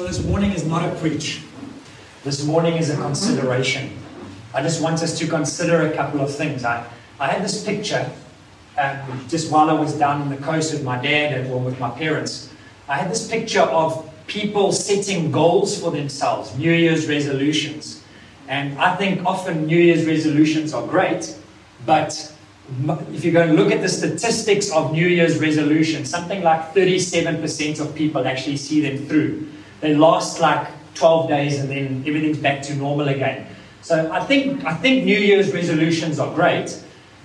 So this morning is not a preach. This morning is a consideration. I just want us to consider a couple of things. I, I had this picture um, just while I was down on the coast with my dad and or with my parents. I had this picture of people setting goals for themselves, New Year's resolutions. And I think often New Year's resolutions are great, but if you go and look at the statistics of New Year's resolutions, something like 37% of people actually see them through. They last like 12 days and then everything's back to normal again. So I think, I think New Year's resolutions are great,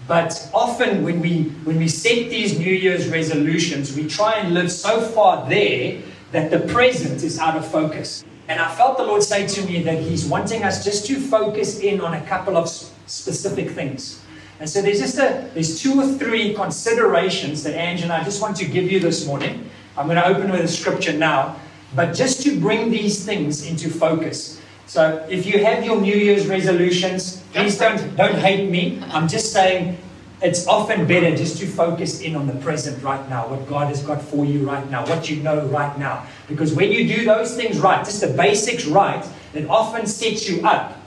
but often when we, when we set these New Year's resolutions, we try and live so far there that the present is out of focus. And I felt the Lord say to me that He's wanting us just to focus in on a couple of specific things. And so there's just a, there's two or three considerations that Ange and I just want to give you this morning. I'm going to open with a scripture now, but just to bring these things into focus. So if you have your New Year's resolutions, please don't don't hate me. I'm just saying it's often better just to focus in on the present right now, what God has got for you right now, what you know right now. Because when you do those things right, just the basics right, it often sets you up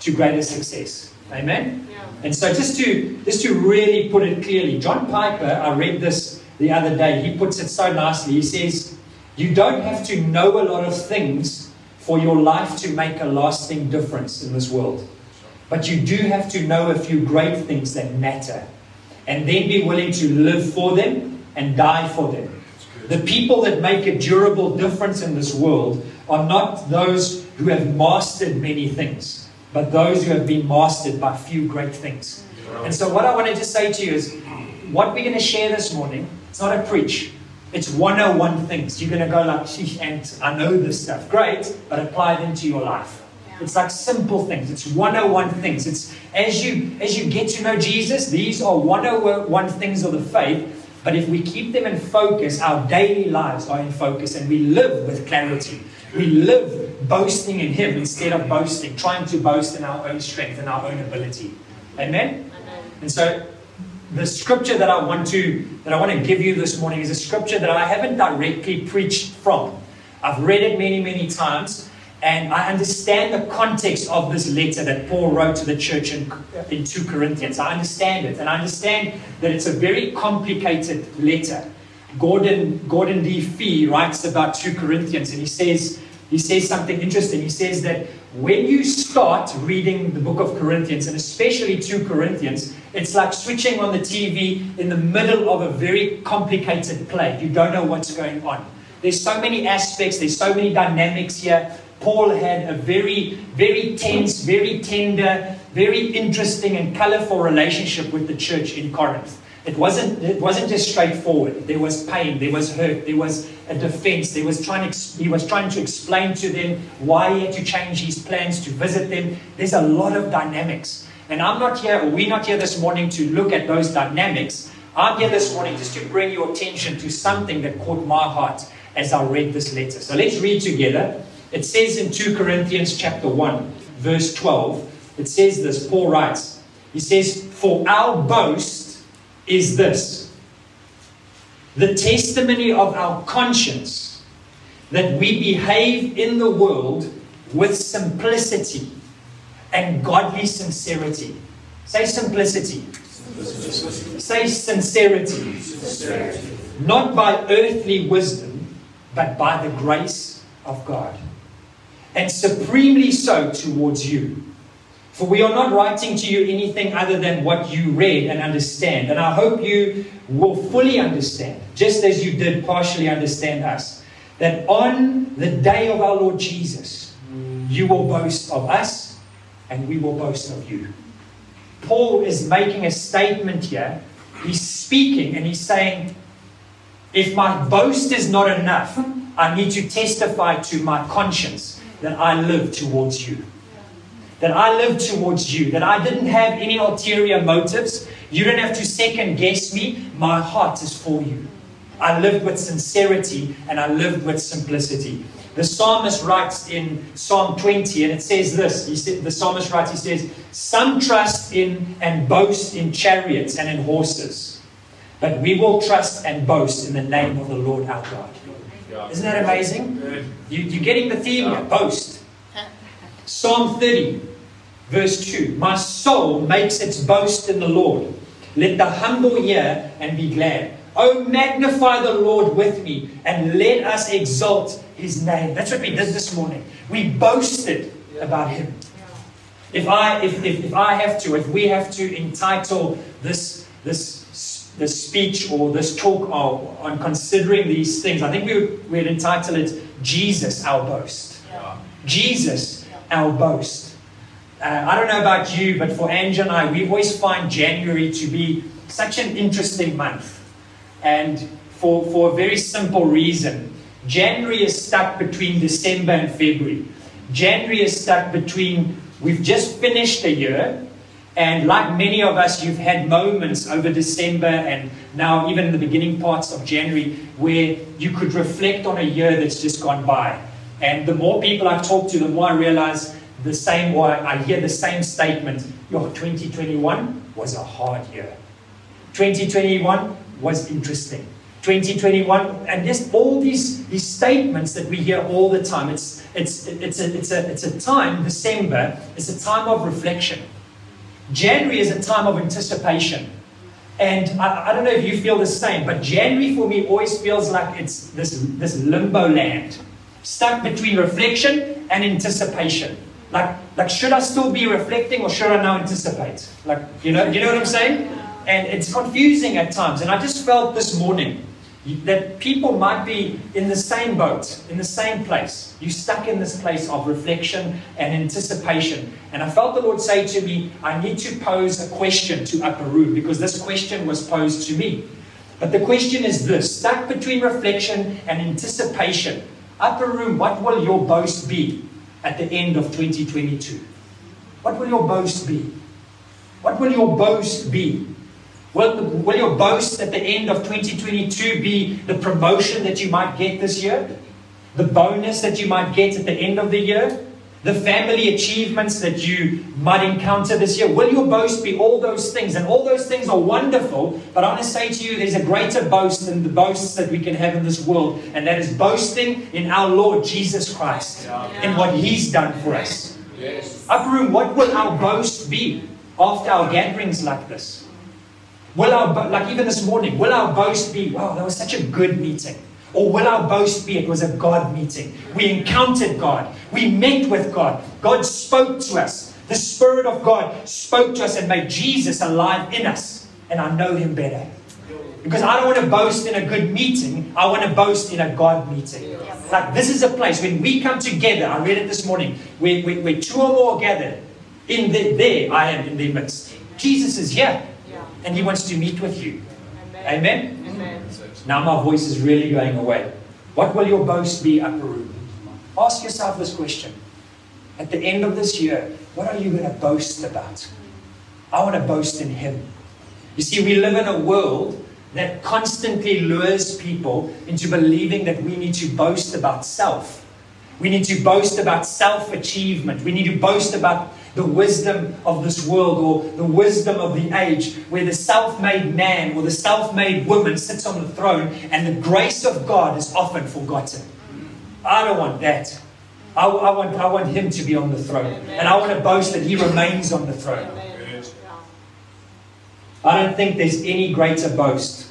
to greater success. Amen? Yeah. And so just to just to really put it clearly, John Piper, I read this the other day, he puts it so nicely. He says, You don't have to know a lot of things for your life to make a lasting difference in this world. But you do have to know a few great things that matter and then be willing to live for them and die for them. The people that make a durable difference in this world are not those who have mastered many things, but those who have been mastered by few great things. And so, what I wanted to say to you is what we're going to share this morning, it's not a preach. It's 101 things. You're going to go like, and I know this stuff. Great, but apply them to your life. It's like simple things. It's 101 things. It's as you as you get to know Jesus, these are 101 things of the faith. But if we keep them in focus, our daily lives are in focus and we live with clarity. We live boasting in Him instead of boasting, trying to boast in our own strength and our own ability. Amen? And so the scripture that I want to that I want to give you this morning is a scripture that I haven't directly preached from. I've read it many, many times, and I understand the context of this letter that Paul wrote to the church in, in 2 Corinthians. I understand it. And I understand that it's a very complicated letter. Gordon, Gordon D. Fee writes about 2 Corinthians and he says, he says something interesting. He says that when you start reading the book of Corinthians, and especially 2 Corinthians, it's like switching on the TV in the middle of a very complicated play. You don't know what's going on. There's so many aspects, there's so many dynamics here. Paul had a very, very tense, very tender, very interesting and colorful relationship with the church in Corinth. It wasn't, it wasn't just straightforward. There was pain, there was hurt, there was a defense. There was trying to, he was trying to explain to them why he had to change his plans to visit them. There's a lot of dynamics. And I'm not here, or we're not here this morning to look at those dynamics. I'm here this morning just to bring your attention to something that caught my heart as I read this letter. So let's read together it says in 2 Corinthians chapter 1, verse 12, it says this, Paul writes, he says, For our boast is this, the testimony of our conscience, that we behave in the world with simplicity and godly sincerity. Say simplicity. Say sincerity. sincerity. Not by earthly wisdom, but by the grace of God and supremely so towards you. For we are not writing to you anything other than what you read and understand. And I hope you will fully understand, just as you did partially understand us, that on the day of our Lord Jesus, you will boast of us and we will boast of you. Paul is making a statement here. He's speaking and he's saying, if my boast is not enough, I need to testify to my conscience that I live towards you. That I live towards you. That I didn't have any ulterior motives. You don't have to second guess me. My heart is for you. I lived with sincerity and I lived with simplicity. The psalmist writes in Psalm 20, and it says this. He said, the psalmist writes, he says, Some trust in and boast in chariots and in horses, but we will trust and boast in the name of the Lord our God. Isn't that amazing? You, you're getting the theme here. Boast. Psalm 30, verse 2. My soul makes its boast in the Lord. Let the humble hear and be glad. Oh, magnify the Lord with me and let us exalt his name. That's what we did this morning. We boasted about him. If I, if, if, if I have to, if we have to entitle this, this, this speech or this talk on, on considering these things, I think we would, we'd entitle it Jesus, our boast. Yeah. Jesus, our boast. Uh, I don't know about you, but for Angie and I, we always find January to be such an interesting month. And for, for a very simple reason. January is stuck between December and February. January is stuck between, we've just finished a year, and like many of us, you've had moments over December and now even in the beginning parts of January where you could reflect on a year that's just gone by. And the more people I've talked to, the more I realize the same, or I hear the same statement, your 2021 was a hard year. 2021 was interesting. 2021, and just all these, these statements that we hear all the time. It's, it's, it's, a, it's, a, it's a time, December, it's a time of reflection. January is a time of anticipation. And I, I don't know if you feel the same, but January for me always feels like it's this, this limbo land, stuck between reflection and anticipation. Like, like, should I still be reflecting or should I now anticipate? Like, you know, you know what I'm saying? And it's confusing at times. And I just felt this morning that people might be in the same boat, in the same place. You're stuck in this place of reflection and anticipation. And I felt the Lord say to me, I need to pose a question to Upper Room because this question was posed to me. But the question is this stuck between reflection and anticipation. Upper Room, what will your boast be at the end of 2022? What will your boast be? What will your boast be? Will, will your boast at the end of 2022 be the promotion that you might get this year? The bonus that you might get at the end of the year? The family achievements that you might encounter this year? Will your boast be all those things? And all those things are wonderful, but I want to say to you there's a greater boast than the boasts that we can have in this world, and that is boasting in our Lord Jesus Christ, Yeah. in what He's done for us. Yes. Upper room, what will our boast be after our gatherings like this? Will our, like even this morning, will our boast be, wow, that was such a good meeting? Or will our boast be, it was a God meeting? We encountered God. We met with God. God spoke to us. The Spirit of God spoke to us and made Jesus alive in us. And I know Him better. Because I don't want to boast in a good meeting, I want to boast in a God meeting. Like this is a place when we come together, I read it this morning, where, where, where two or more gathered, in the, there I am in their midst. Jesus is here Yeah. and He wants to meet with you. Amen. Amen? Now my voice is really going away. What will your boast be, Upper Room? Ask yourself this question. At the end of this year, what are you going to boast about? I want to boast in Him. You see, we live in a world that constantly lures people into believing that we need to boast about self. We need to boast about self achievement. We need to boast about the wisdom of this world or the wisdom of the age, where the self made man or the self made woman sits on the throne and the grace of God is often forgotten. I don't want that. I, I want, I want Him to be on the throne. And I want to boast that He remains on the throne. Amen. I don't think there's any greater boast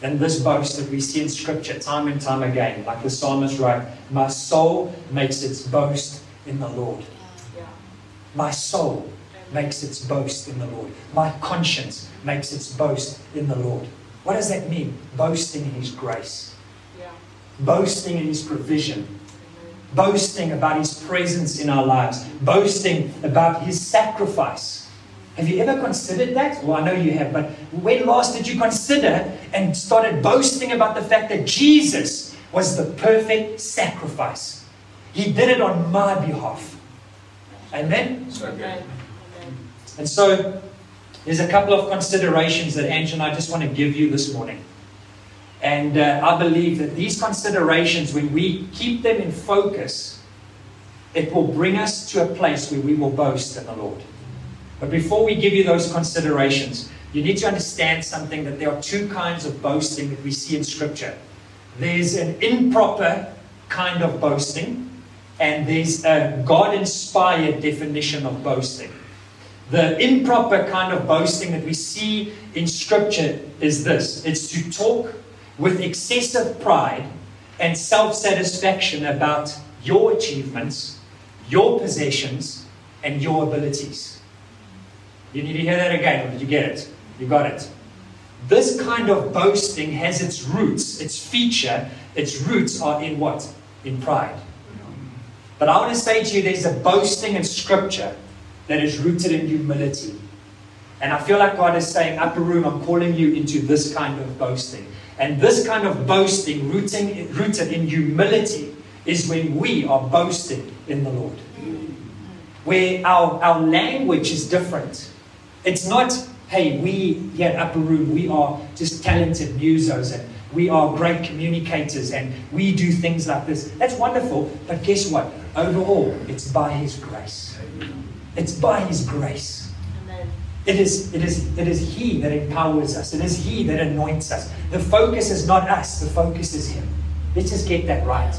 than this boast that we see in Scripture time and time again. Like the psalmist wrote, My soul makes its boast in the Lord. My soul makes its boast in the Lord. My conscience makes its boast in the Lord. What does that mean? Boasting in His grace, Yeah. boasting in His provision, boasting about His presence in our lives, boasting about His sacrifice. Have you ever considered that? Well, I know you have, but when last did you consider and started boasting about the fact that Jesus was the perfect sacrifice? He did it on my behalf. Amen? So good. Amen. Amen. And so there's a couple of considerations that Ange and I just want to give you this morning. And uh, I believe that these considerations, when we keep them in focus, it will bring us to a place where we will boast in the Lord. But before we give you those considerations, you need to understand something that there are two kinds of boasting that we see in Scripture. there's an improper kind of boasting, and there's a God inspired definition of boasting. The improper kind of boasting that we see in Scripture is this it's to talk with excessive pride and self satisfaction about your achievements, your possessions, and your abilities. You need to hear that again, or did you get it? You got it. This kind of boasting has its roots, its feature, its roots are in what? In pride. But I want to say to you there's a boasting in Scripture that is rooted in humility. And I feel like God is saying, Upper Room, I'm calling you into this kind of boasting. And this kind of boasting, rooting, rooted in humility, is when we are boasting in the Lord. Where our, our language is different. It's not, hey, we here at Upper Room, we are just talented musos and we are great communicators and we do things like this. That's wonderful, but guess what? Overall, it's by His grace. It's by His grace. It is, it, is, it is He that empowers us. It is He that anoints us. The focus is not us, the focus is Him. Let's just get that right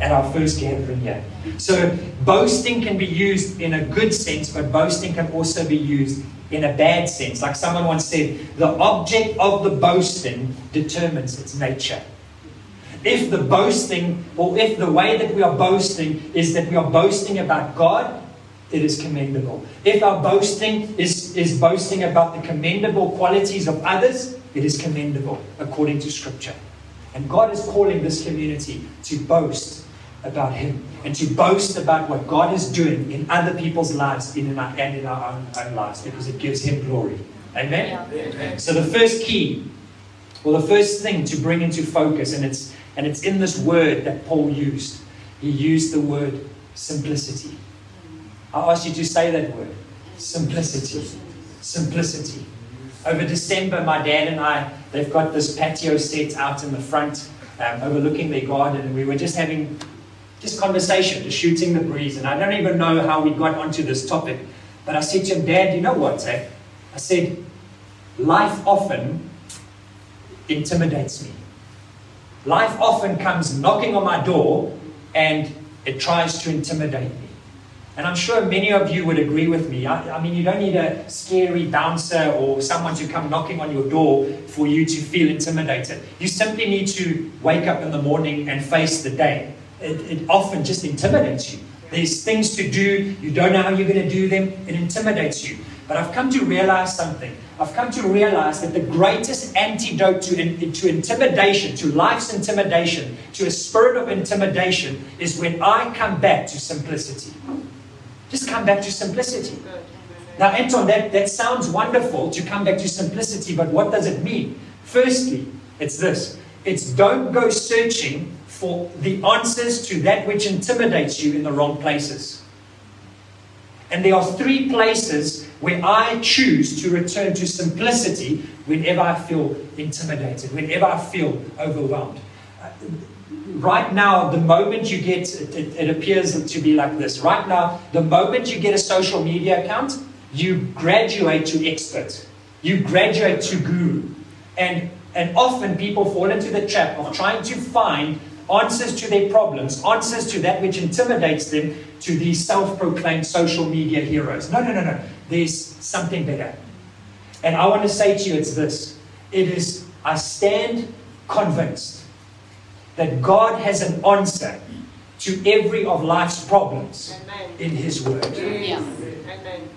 at our first gathering here. So, boasting can be used in a good sense, but boasting can also be used in a bad sense. Like someone once said, the object of the boasting determines its nature. If the boasting, or if the way that we are boasting is that we are boasting about God, it is commendable. If our boasting is, is boasting about the commendable qualities of others, it is commendable according to Scripture. And God is calling this community to boast about Him and to boast about what God is doing in other people's lives in our, and in our own, own lives because it gives Him glory. Amen? Yeah. Amen? So the first key, well, the first thing to bring into focus, and it's, and it's in this word that Paul used. He used the word simplicity. I ask you to say that word simplicity. Simplicity. Over December, my dad and I, they've got this patio set out in the front um, overlooking their garden, and we were just having just conversation, just shooting the breeze. And I don't even know how we got onto this topic. But I said to him, Dad, you know what? Eh? I said, life often intimidates me. Life often comes knocking on my door and it tries to intimidate me. And I'm sure many of you would agree with me. I, I, mean, you don't need a scary bouncer or someone to come knocking on your door for you to feel intimidated. You simply need to wake up in the morning and face the day it, it often just intimidates you. There's things to do, you don't know how you're going to do them, it intimidates you. But I've come to realize something. I've come to realize that the greatest antidote to, to intimidation, to life's intimidation, to a spirit of intimidation, is when I come back to simplicity. Just come back to simplicity. Now, Anton, that, that sounds wonderful to come back to simplicity, but what does it mean? Firstly, it's this it's don't go searching for the answers to that which intimidates you in the wrong places. And there are three places where I choose to return to simplicity whenever I feel intimidated, whenever I feel overwhelmed. Uh, right now, the moment you get, it, it, appears to be like this. Right now, the moment you get a social media account, you graduate to expert. You graduate to guru. And, and often people fall into the trap of trying to find answers to their problems, answers to that which intimidates them, to these self proclaimed social media heroes. No, no, no, no. There's something better. And I want to say to you it's this it is, I stand convinced that God has an answer to every of life's problems Amen. in His Word. Yeah. Amen.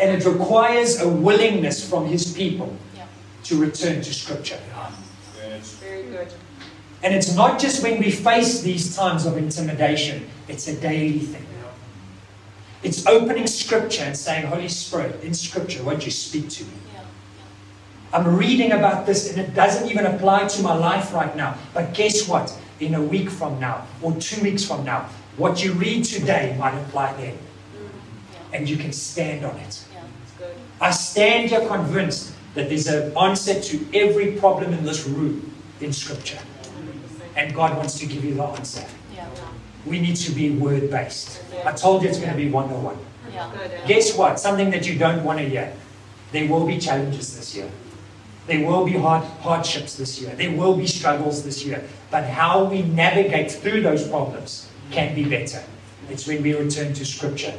And it requires a willingness from His people yeah. to return to Scripture. Very good. And it's not just when we face these times of intimidation, it's a daily thing. now. It's opening scripture and saying, Holy Spirit, in scripture, won't you speak to me? I'm reading about this and it doesn't even apply to my life right now. But guess what? In a week from now or two weeks from now, what you read today might apply then. Mm, and you can stand on it. I stand here convinced that there's an answer to every problem in this room in Scripture and God wants to give you the answer. Yeah. We need to be word based. I told you it's going to be one on one. Guess what? Something that you don't want to hear. There will be challenges this year. There will be hard, hardships this year. There will be struggles this year. But how we navigate through those problems can be better. It's when we return to Scripture.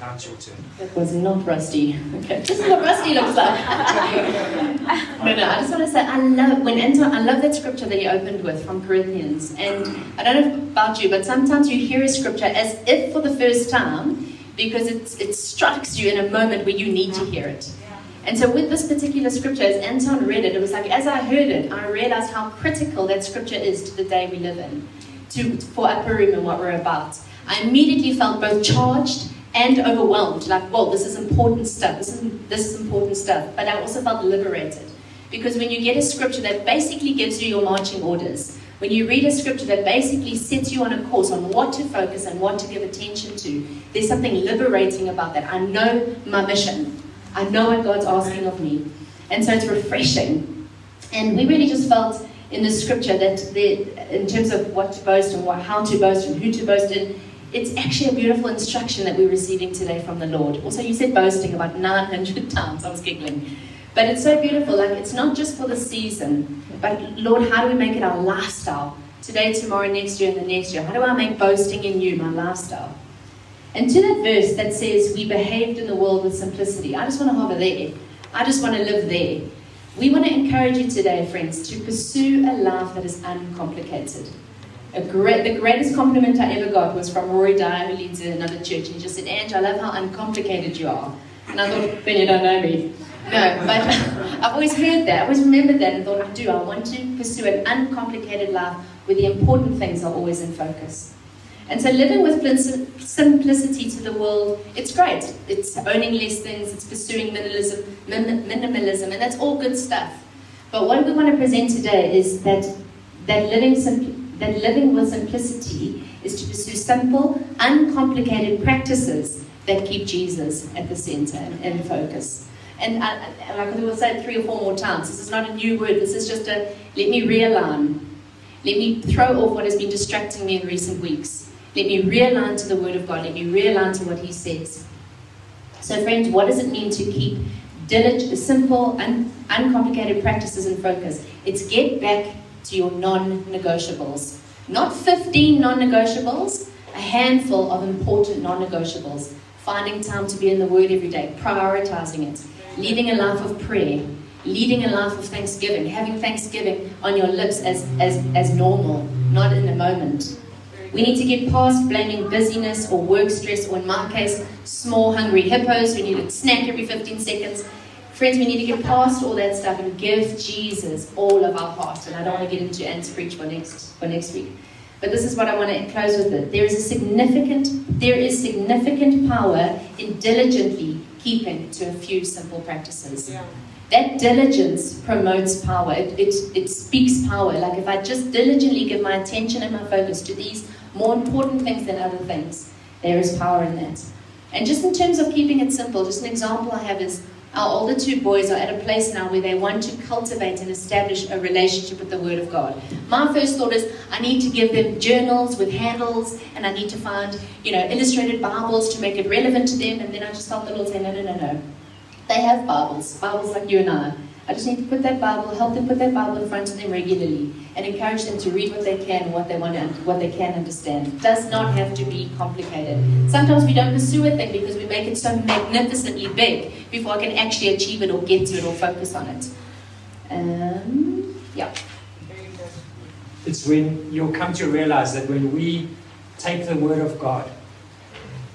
Now it's your turn. That was not rusty. Okay, this is what rusty looks like. no, no, I just want to say I love when Anton, I love that scripture that he opened with from Corinthians. And I don't know about you, but sometimes you hear a scripture as if for the first time because it, it strikes you in a moment where you need to hear it. And so, with this particular scripture, as Anton read it, it was like as I heard it, I realized how critical that scripture is to the day we live in, to for Upper Room and what we're about. I immediately felt both charged and overwhelmed. Like, whoa, this is important stuff. This is this is important stuff. But I also felt liberated because when you get a scripture that basically gives you your marching orders, when you read a scripture that basically sets you on a course on what to focus and what to give attention to, there's something liberating about that. I know my mission. I know what God's asking of me. And so it's refreshing. And we really just felt in the scripture that the, in terms of what to boast and what, how to boast and who to boast in, it's actually a beautiful instruction that we're receiving today from the Lord. Also, you said boasting about 900 times. I was giggling. But it's so beautiful. Like, it's not just for the season, but Lord, how do we make it our lifestyle? Today, tomorrow, next year, and the next year. How do I make boasting in you my lifestyle? And to that verse that says, We behaved in the world with simplicity, I just want to hover there. I just want to live there. We want to encourage you today, friends, to pursue a life that is uncomplicated. Great, the greatest compliment I ever got was from Rory Dyer, who leads another church. And He just said, Ange, I love how uncomplicated you are. And I thought, Ben, you don't know me. No, but I've always heard that. I always remembered that and thought, I do. I want to pursue an uncomplicated life where the important things are always in focus. And so living with simplicity to the world, it's great. It's owning less things, it's pursuing minimalism, minimalism, and that's all good stuff. But what we want to present today is that, that living simply that living with simplicity is to pursue simple, uncomplicated practices that keep Jesus at the center and in focus. And uh, I, like we will say it three or four more times, this is not a new word, this is just a let me realign. Let me throw off what has been distracting me in recent weeks. Let me realign to the Word of God. Let me realign to what He says. So, friends, what does it mean to keep diligent, simple, un- uncomplicated practices in focus? It's get back to your non negotiables. Not 15 non negotiables, a handful of important non negotiables. Finding time to be in the Word every day, prioritizing it, leading a life of prayer, leading a life of thanksgiving, having thanksgiving on your lips as, as, as normal, not in the moment. We need to get past blaming busyness or work stress, or in my case, small hungry hippos who need a snack every 15 seconds, Friends, we need to get past all that stuff and give Jesus all of our heart. And I don't want to get into Anne's preach for next for next week. But this is what I want to close with it. There is a significant, there is significant power in diligently keeping to a few simple practices. Yeah. That diligence promotes power. It, it, it speaks power. Like if I just diligently give my attention and my focus to these more important things than other things, there is power in that. And just in terms of keeping it simple, just an example I have is our older two boys are at a place now where they want to cultivate and establish a relationship with the Word of God. My first thought is I need to give them journals with handles and I need to find, you know, illustrated Bibles to make it relevant to them. And then I just felt the Lord say, no, no, no, no. They have Bibles, Bibles like you and I. I just need to put that Bible, help them put that Bible in front of them regularly, and encourage them to read what they can, what they want, to, what they can understand. It does not have to be complicated. Sometimes we don't pursue a thing because we make it so magnificently big before I can actually achieve it or get to it or focus on it. Um, yeah. It's when you'll come to realize that when we take the Word of God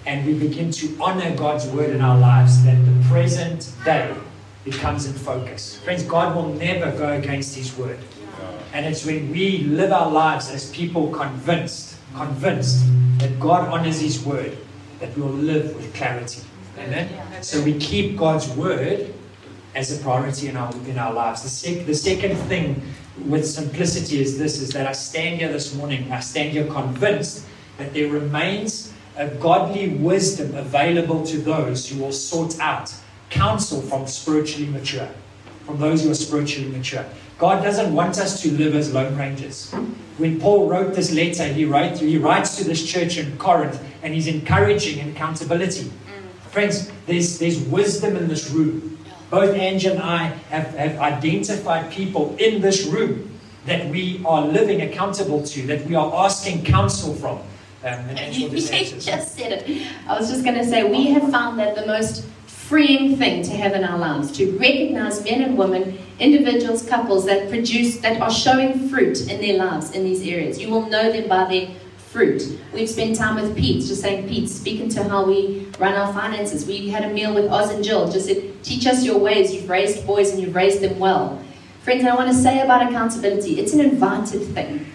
and we begin to honor God's Word in our lives, that the present day becomes in focus. Friends, God will never go against His word. And it's when we live our lives as people convinced, convinced that God honors His word, that we'll live with clarity. Amen? So we keep God's word as a priority in our, in our lives. The, sec- the second thing with simplicity is this, is that I stand here this morning, I stand here convinced that there remains a godly wisdom available to those who will sort out counsel from spiritually mature, from those who are spiritually mature. God doesn't want us to live as lone rangers. When Paul wrote this letter, he, write, he writes to this church in Corinth and he's encouraging accountability. Friends, there's, there's wisdom in this room, Both Angie and I have, have identified people in this room that we are living accountable to, that we are asking counsel from. Um, and You just said it. I was just going to say, we have found that the most freeing thing to have in our lives to recognize men and women, individuals, couples that produce, that are showing fruit in their lives in these areas. You will know them by their fruit. We've spent time with Pete, just saying, Pete, speaking to how we run our finances. We had a meal with Oz and Jill, just said, teach us your ways. You've raised boys and you've raised them well. Friends, I want to say about accountability, it's an invited thing.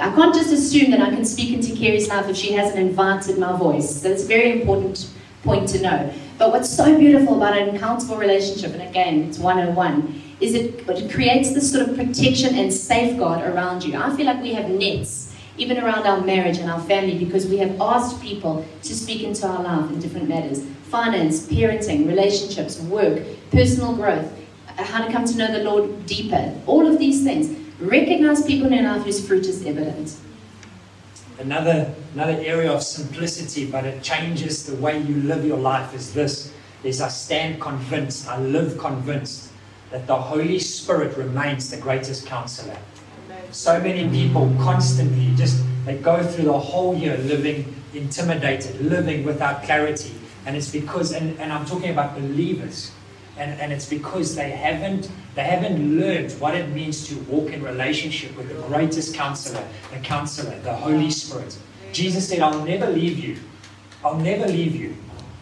I can't just assume that I can speak into Carrie's life if she hasn't invited my voice. So it's a very important point to know. But what's so beautiful about an accountable relationship, and again, it's 101, is it, it creates this sort of protection and safeguard around you. I feel like we have nets, even around our marriage and our family, because we have asked people to speak into our life in different matters finance, parenting, relationships, work, personal growth, uh, how to come to know the Lord deeper. All of these things. Recognize people in your life whose fruit is evident. Another, another area of simplicity, but it changes the way you live your life is this, is I stand convinced, I live convinced that the Holy Spirit remains the greatest counselor. So many people constantly just, they go through the whole year living intimidated, living without clarity. And it's because, and, and I'm talking about believers, and, and it's because they haven't they haven't learned what it means to walk in relationship with the greatest counselor, the counselor, the Holy Spirit. Jesus said, I'll never leave you. I'll never leave you.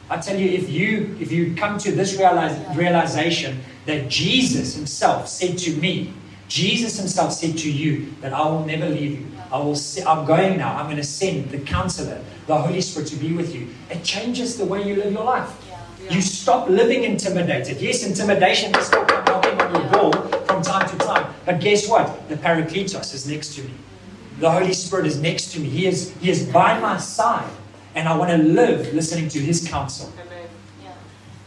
I tell you, if you if you come to this realize, realization that Jesus Himself said to me, Jesus Himself said to you that I will never leave you. I will. I'm going now. I'm going to send the Counselor, the Holy Spirit, to be with you. It changes the way you live your life. You stop living intimidated. Yes, intimidation will still come knocking on your door from time to time. But guess what? The Paracletos is next to me. The Holy Spirit is next to me. He is, he is by my side. And I want to live listening to His counsel.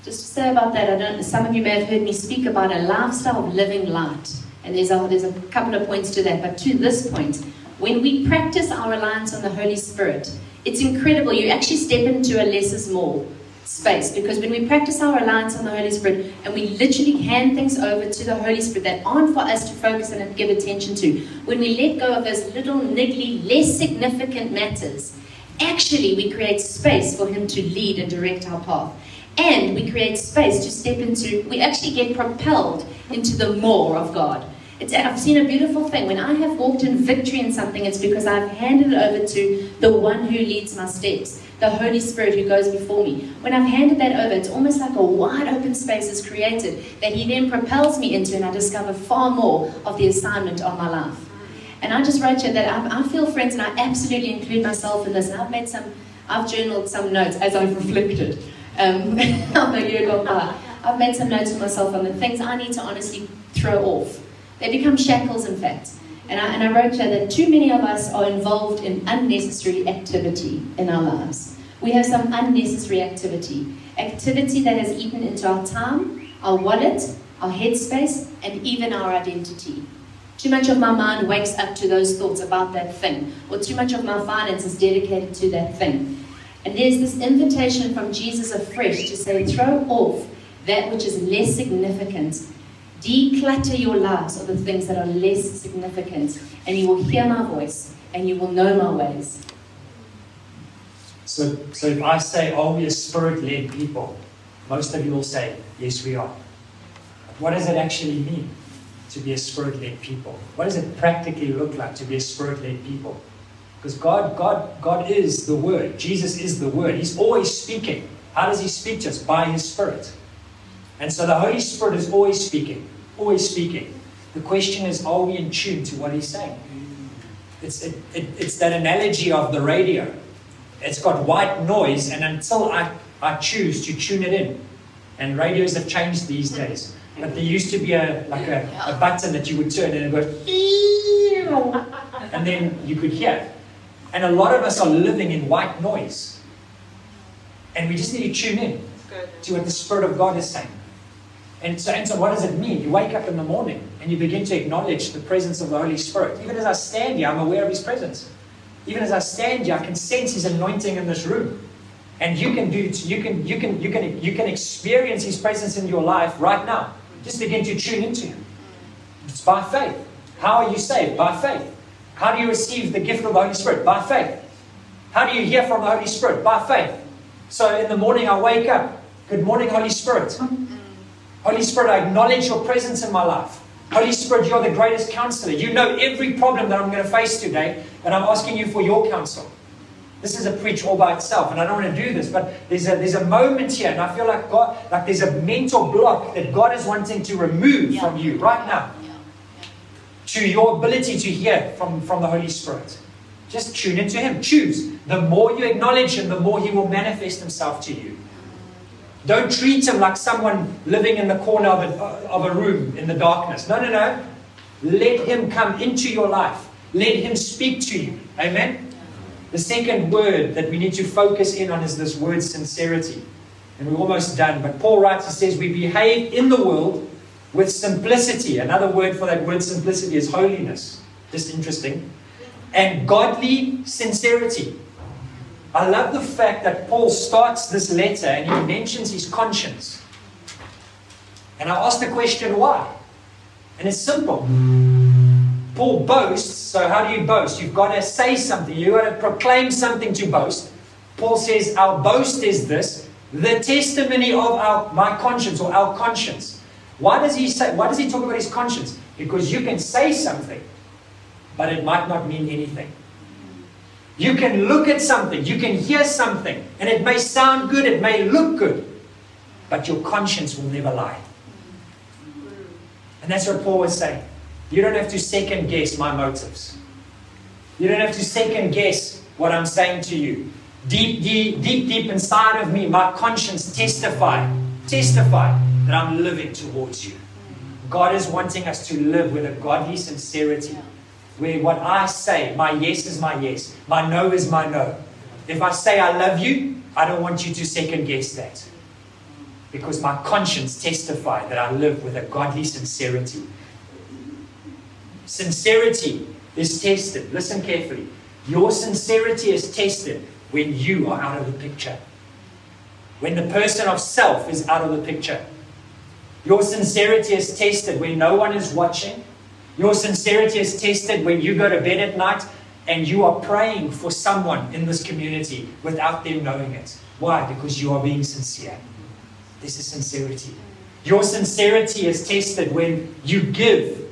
Just to say about that, I don't. Some of you may have heard me speak about a lifestyle of living light, and there's a, there's a couple of points to that. But to this point, when we practice our reliance on the Holy Spirit, it's incredible. You actually step into a less is more space because when we practice our reliance on the Holy Spirit and we literally hand things over to the Holy Spirit that aren't for us to focus on and give attention to, when we let go of those little niggly, less significant matters, actually we create space for Him to lead and direct our path. And we create space to step into, we actually get propelled into the more of God. It's, I've seen a beautiful thing. When I have walked in victory in something, it's because I've handed it over to the one who leads my steps, the Holy Spirit who goes before me. When I've handed that over, it's almost like a wide open space is created that He then propels me into, and I discover far more of the assignment on my life. And I just wrote here that I, I feel, friends, and I absolutely include myself in this. And I've made some, I've journaled some notes as I've reflected um, year gone by. I've made some notes for myself on the things I need to honestly throw off. They become shackles, in fact. And I, and I wrote here that too many of us are involved in unnecessary activity in our lives. We have some unnecessary activity. Activity that has eaten into our time, our wallet, our headspace, and even our identity. Too much of my mind wakes up to those thoughts about that thing, or too much of my finance is dedicated to that thing. And there's this invitation from Jesus afresh to say, throw off that which is less significant. Declutter your lives of the things that are less significant, and you will hear my voice and you will know my ways. So, so if I say, oh, are we a spirit led people? Most of you will say, yes, we are. What does it actually mean to be a spirit led people? What does it practically look like to be a spirit led people? Because God, God, God is the Word. Jesus is the Word. He's always speaking. How does He speak to us? By His Spirit. And so the Holy Spirit is always speaking, always speaking. The question is, are we in tune to what He's saying? It's, it, it, it's that analogy of the radio. It's got white noise, and until I, I choose to tune it in, and radios have changed these days. But there used to be a like a, a button that you would turn and it would and then you could hear. And a lot of us are living in white noise. And we just need to tune in to what the Spirit of God is saying. And so, and so, what does it mean? You wake up in the morning and you begin to acknowledge the presence of the Holy Spirit. Even as I stand here, I'm aware of His presence. Even as I stand here, I can sense His anointing in this room. And you can do you can you can you can you can experience his presence in your life right now. Just begin to tune into him. It's by faith. How are you saved? By faith. How do you receive the gift of the Holy Spirit? By faith. How do you hear from the Holy Spirit? By faith. So in the morning I wake up. Good morning, Holy Spirit. Holy Spirit, I acknowledge your presence in my life. Holy Spirit, you're the greatest counselor. You know every problem that I'm going to face today, and I'm asking you for your counsel. This is a preach all by itself, and I don't want to do this, but there's a there's a moment here, and I feel like God, like there's a mental block that God is wanting to remove yeah. from you right now. To your ability to hear from, from the Holy Spirit. Just tune into Him. Choose. The more you acknowledge Him, the more He will manifest Himself to you. Don't treat Him like someone living in the corner of a, of a room in the darkness. No, no, no. Let Him come into your life. Let Him speak to you. Amen? The second word that we need to focus in on is this word sincerity. And we're almost done. But Paul writes, he says, We behave in the world with simplicity. Another word for that word simplicity is holiness. Just interesting. And godly sincerity. I love the fact that Paul starts this letter and he mentions his conscience. And I ask the question, why? And it's simple. Paul boasts, so how do you boast? You've got to say something, you've got to proclaim something to boast. Paul says, Our boast is this, the testimony of our my conscience or our conscience. Why does he say why does he talk about his conscience? Because you can say something, but it might not mean anything. You can look at something, you can hear something, and it may sound good, it may look good, but your conscience will never lie. And that's what Paul was saying. You don't have to second guess my motives. You don't have to second guess what I'm saying to you. Deep, deep, deep, deep inside of me, my conscience testify, testify that I'm living towards you. God is wanting us to live with a godly sincerity, where what I say, my yes is my yes, my no is my no. If I say I love you, I don't want you to second guess that. Because my conscience testify that I live with a godly sincerity. Sincerity is tested. Listen carefully. Your sincerity is tested when you are out of the picture. When the person of self is out of the picture. Your sincerity is tested when no one is watching. Your sincerity is tested when you go to bed at night and you are praying for someone in this community without them knowing it. Why? Because you are being sincere. This is sincerity. Your sincerity is tested when you give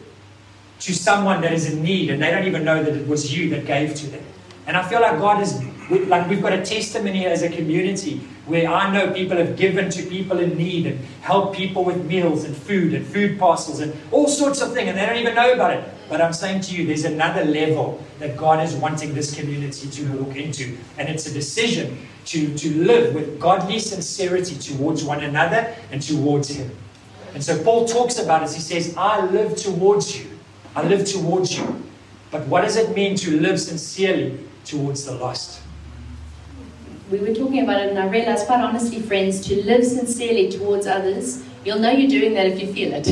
to someone that is in need and they don't even know that it was you that gave to them. And I feel like God is, like we've got a testimony as a community where I know people have given to people in need and helped people with meals and food and food parcels and all sorts of things and they don't even know about it. But I'm saying to you, there's another level that God is wanting this community to walk into. And it's a decision to, to live with godly sincerity towards one another and towards Him. And so Paul talks about it. He says, I live towards you. I live towards you. But what does it mean to live sincerely towards the lost? We were talking about it, and I realized quite honestly, friends, to live sincerely towards others, you'll know you're doing that if you feel it.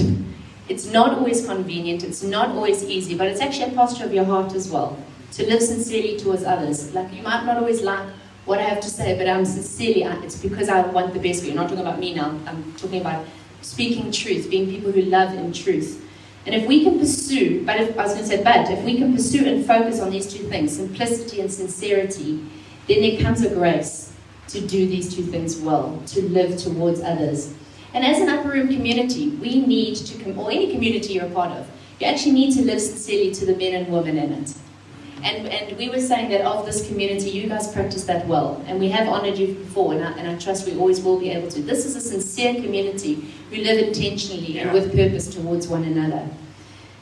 It's not always convenient, it's not always easy, but it's actually a posture of your heart as well. To live sincerely towards others. Like you might not always like what I have to say, but I'm sincerely, it's because I want the best for you. I'm not talking about me now, I'm talking about speaking truth, being people who love in truth. And if we can pursue, but if, I was going to say, but if we can pursue and focus on these two things, simplicity and sincerity, then there comes a grace to do these two things well, to live towards others. And as an upper room community, we need to, or any community you're a part of, you actually need to live sincerely to the men and women in it. And, and we were saying that of this community, you guys practice that well. And we have honored you before, and I, and I trust we always will be able to. This is a sincere community who live intentionally yeah. and with purpose towards one another.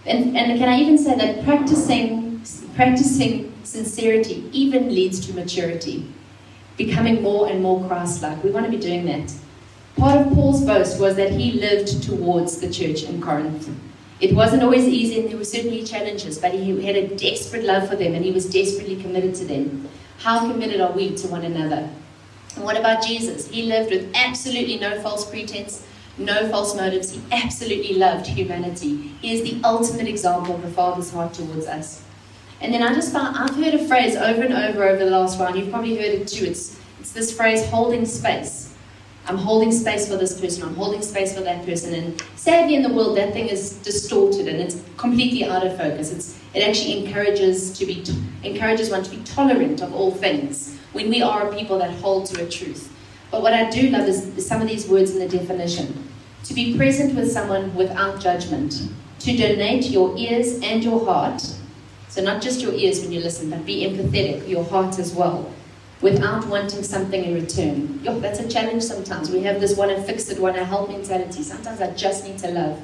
And, and can I even say that practicing, practicing sincerity even leads to maturity, becoming more and more Christ like. We want to be doing that. Part of Paul's boast was that he lived towards the church in Corinth. It wasn't always easy, and there were certainly challenges, but he had a desperate love for them, and he was desperately committed to them. How committed are we to one another? And what about Jesus? He lived with absolutely no false pretense, no false motives. He absolutely loved humanity. He is the ultimate example of the Father's heart towards us. And then I just found, I've heard a phrase over and over over the last while, and you've probably heard it too. It's, It's this phrase, holding space. I'm holding space for this person, I'm holding space for that person. And sadly, in the world, that thing is distorted and it's completely out of focus. It's, it actually encourages, to be, encourages one to be tolerant of all things when we are a people that hold to a truth. But what I do love is, is some of these words in the definition. To be present with someone without judgment. To donate your ears and your heart. So, not just your ears when you listen, but be empathetic, your heart as well without wanting something in return. Yo, that's a challenge sometimes. We have this one and fix it, one and help mentality. Sometimes I just need to love.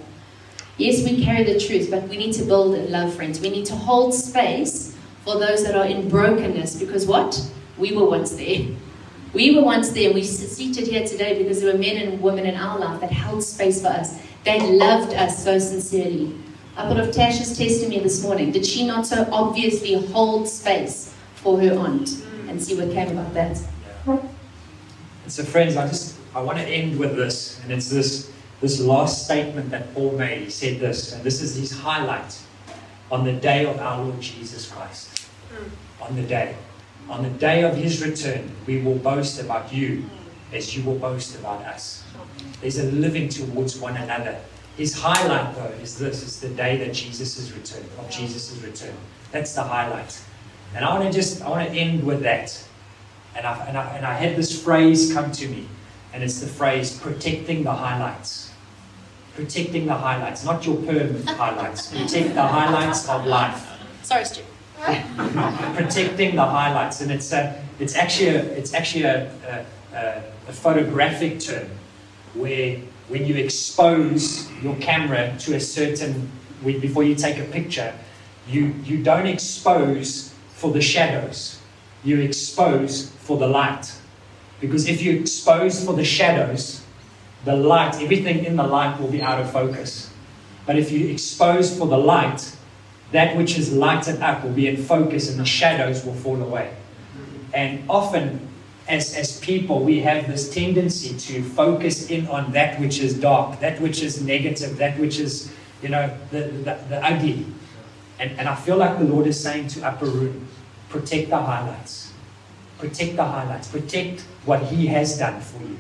Yes, we carry the truth, but we need to build and love, friends. We need to hold space for those that are in brokenness because what? We were once there. We were once there, and we seated here today because there were men and women in our life that held space for us. They loved us so sincerely. I thought of Tasha's testimony this morning. Did she not so obviously hold space for her aunt? and see what came about that. And so, friends, I just I want to end with this, and it's this this last statement that Paul made. He said this, and this is his highlight on the day of our Lord Jesus Christ. Mm. On the day, on the day of His return, we will boast about you as you will boast about us. There's a living towards one another. His highlight, though, is this: is the day that Jesus is returned, of Jesus' return. That's the highlight. And I want to just, I want to end with that. And I, and, I, and I had this phrase come to me, and it's the phrase protecting the highlights. Protecting the highlights, not your permanent highlights. Protect the highlights of life. Sorry, Stu. Protecting the highlights, and it's a, it's actually a, it's actually a, a, a photographic term where when you expose your camera to a certain before you take a picture, you, you don't expose for the shadows, you expose for the light. Because if you expose for the shadows, the light, everything in the light will be out of focus. But if you expose for the light, that which is lighted up will be in focus and the shadows will fall away. And often, as, as people, we have this tendency to focus in on that which is dark, that which is negative, that which is, you know, the, the, the ugly. And, and I feel like the Lord is saying to Upper Room, protect the highlights. Protect the highlights. Protect what He has done for you.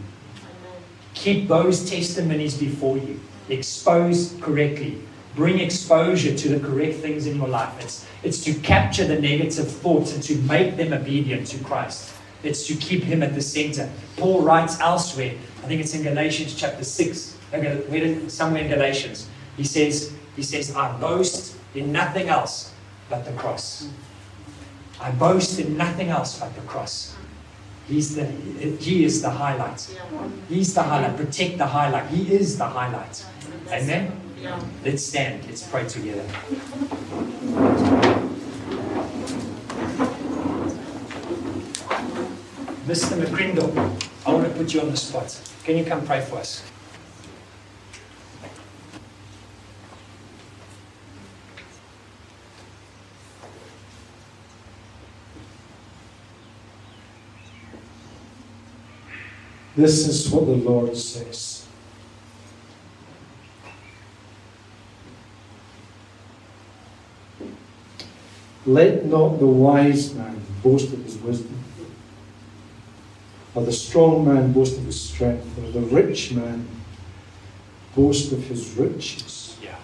Keep those testimonies before you. Expose correctly. Bring exposure to the correct things in your life. It's, it's to capture the negative thoughts and to make them obedient to Christ. It's to keep Him at the center. Paul writes elsewhere, I think it's in Galatians chapter 6, uh, somewhere in Galatians. He says, he says, I boast in nothing else but the cross. I boast in nothing else but the cross. He's the, he is the highlight. He's the highlight. Protect the highlight. He is the highlight. Amen? Let's stand. Let's pray together. Mr. McCrindle, I want to put you on the spot. Can you come pray for us? This is what the Lord says. Let not the wise man boast of his wisdom, or the strong man boast of his strength, or the rich man boast of his riches. Yeah.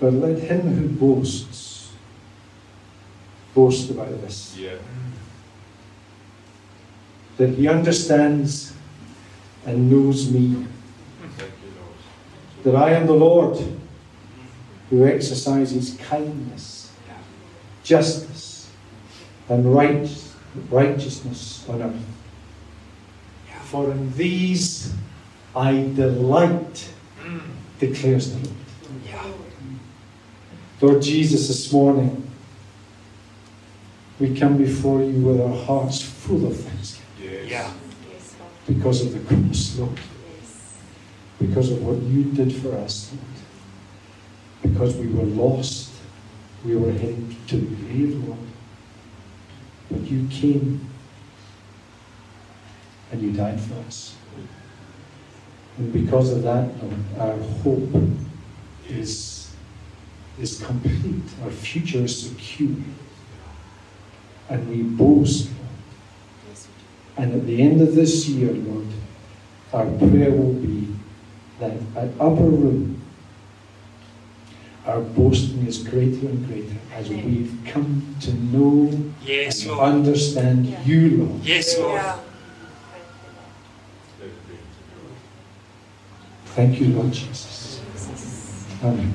But let him who boasts boast about this. Yeah that He understands and knows me. That I am the Lord who exercises kindness, justice, and right, righteousness on earth. For in these I delight, declares the Lord. Lord Jesus, this morning we come before you with our hearts full of thanksgiving. Yeah. Because of the cross, Lord. Because of what you did for us, Lord. Because we were lost. We were heading to the grave, Lord. But you came and you died for us. And because of that, our hope is, is complete. Our future is secure. and we boast. And at the end of this year, Lord, our prayer will be that at upper room, our boasting is greater and greater as we've come to know Yes, and Lord. understand Yeah. you, Lord. Yes, Lord. Yeah. Thank you, Lord Jesus. Amen.